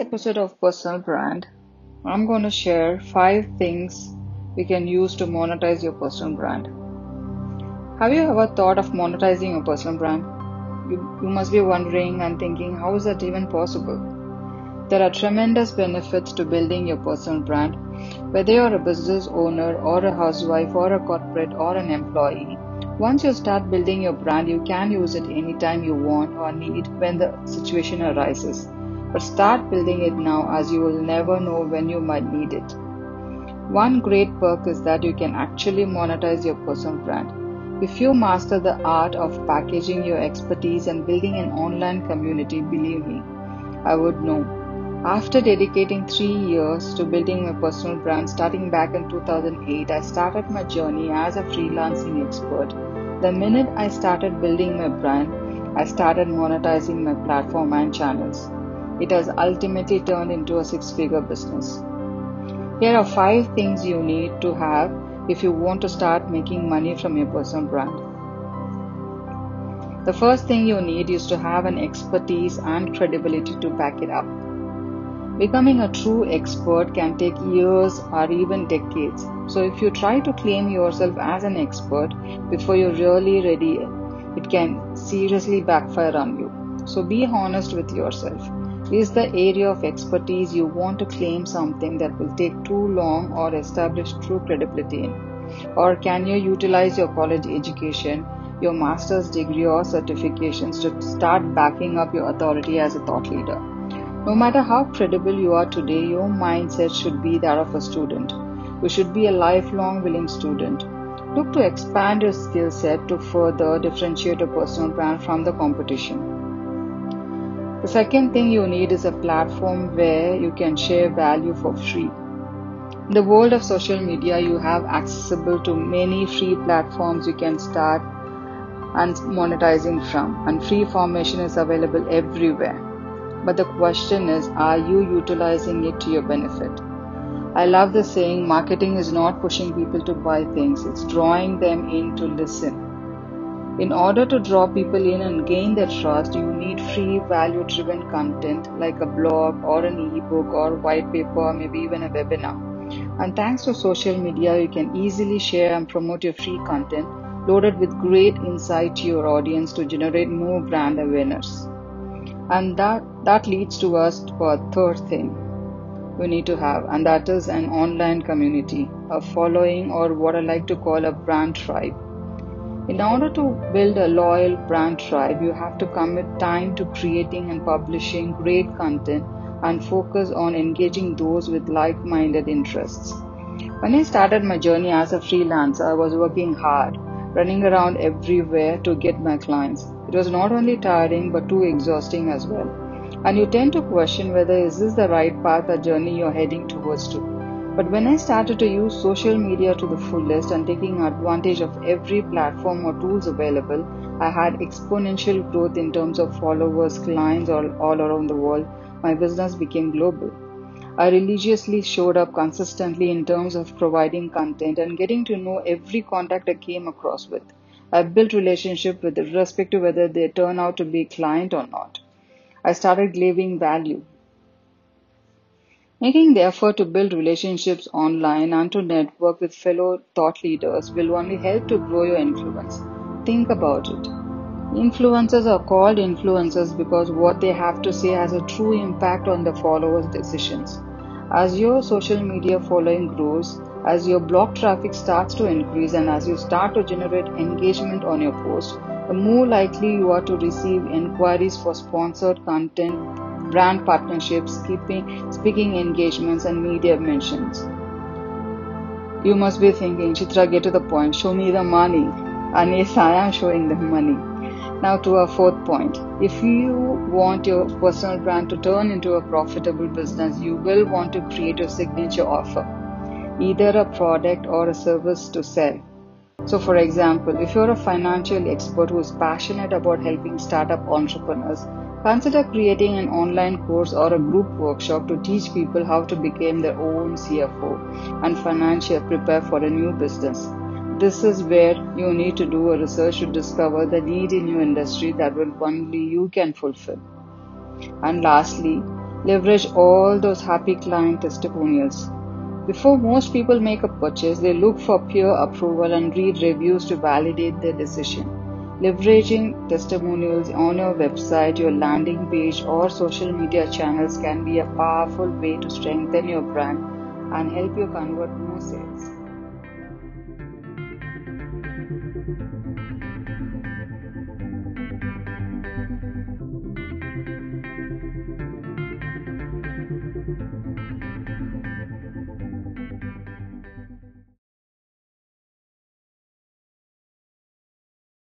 episode of Personal Brand, I'm going to share five things we can use to monetize your personal brand. Have you ever thought of monetizing your personal brand? You, you must be wondering and thinking, how is that even possible? There are tremendous benefits to building your personal brand. Whether you're a business owner or a housewife or a corporate or an employee, once you start building your brand, you can use it anytime you want or need when the situation arises. But start building it now as you will never know when you might need it. One great perk is that you can actually monetize your personal brand. If you master the art of packaging your expertise and building an online community, believe me, I would know. After dedicating three years to building my personal brand, starting back in 2008, I started my journey as a freelancing expert the minute I started building my brand, I started monetizing my platform and channels. It has ultimately turned into a six figure business. Here are five things you need to have if you want to start making money from your personal brand. The first thing you need is to have an expertise and credibility to back it up. Becoming a true expert can take years or even decades. So, if you try to claim yourself as an expert before you're really ready, it can seriously backfire on you. So, be honest with yourself. Is the area of expertise you want to claim something that will take too long or establish true credibility in? Or can you utilize your college education, your master's degree, or certifications to start backing up your authority as a thought leader? No matter how credible you are today, your mindset should be that of a student. You should be a lifelong willing student. Look to expand your skill set to further differentiate your personal brand from the competition. The second thing you need is a platform where you can share value for free. In the world of social media, you have accessible to many free platforms you can start and monetizing from, and free formation is available everywhere. But the question is, are you utilizing it to your benefit? I love the saying marketing is not pushing people to buy things, it's drawing them in to listen. In order to draw people in and gain their trust, you need free value driven content like a blog or an ebook or white paper maybe even a webinar. And thanks to social media, you can easily share and promote your free content loaded with great insight to your audience to generate more brand awareness and that that leads to us to a third thing we need to have and that is an online community a following or what i like to call a brand tribe in order to build a loyal brand tribe you have to commit time to creating and publishing great content and focus on engaging those with like-minded interests when i started my journey as a freelancer i was working hard running around everywhere to get my clients. It was not only tiring but too exhausting as well. And you tend to question whether is this the right path or journey you're heading towards to. But when I started to use social media to the fullest and taking advantage of every platform or tools available, I had exponential growth in terms of followers, clients all, all around the world. My business became global. I religiously showed up consistently in terms of providing content and getting to know every contact I came across with. I built relationship with respect to whether they turn out to be client or not. I started giving value. Making the effort to build relationships online and to network with fellow thought leaders will only help to grow your influence. Think about it. Influencers are called influencers because what they have to say has a true impact on the followers' decisions. As your social media following grows, as your blog traffic starts to increase, and as you start to generate engagement on your post, the more likely you are to receive inquiries for sponsored content, brand partnerships, keeping, speaking engagements, and media mentions. You must be thinking, Chitra, get to the point, show me the money. And yes, I am showing the money. Now, to our fourth point. If you want your personal brand to turn into a profitable business, you will want to create your signature offer, either a product or a service to sell. So, for example, if you're a financial expert who is passionate about helping startup entrepreneurs, consider creating an online course or a group workshop to teach people how to become their own CFO and financial prepare for a new business. This is where you need to do a research to discover the need in your industry that will only you can fulfill. And lastly, Leverage all those happy client testimonials. Before most people make a purchase, they look for peer approval and read reviews to validate their decision. Leveraging testimonials on your website, your landing page, or social media channels can be a powerful way to strengthen your brand and help you convert more sales.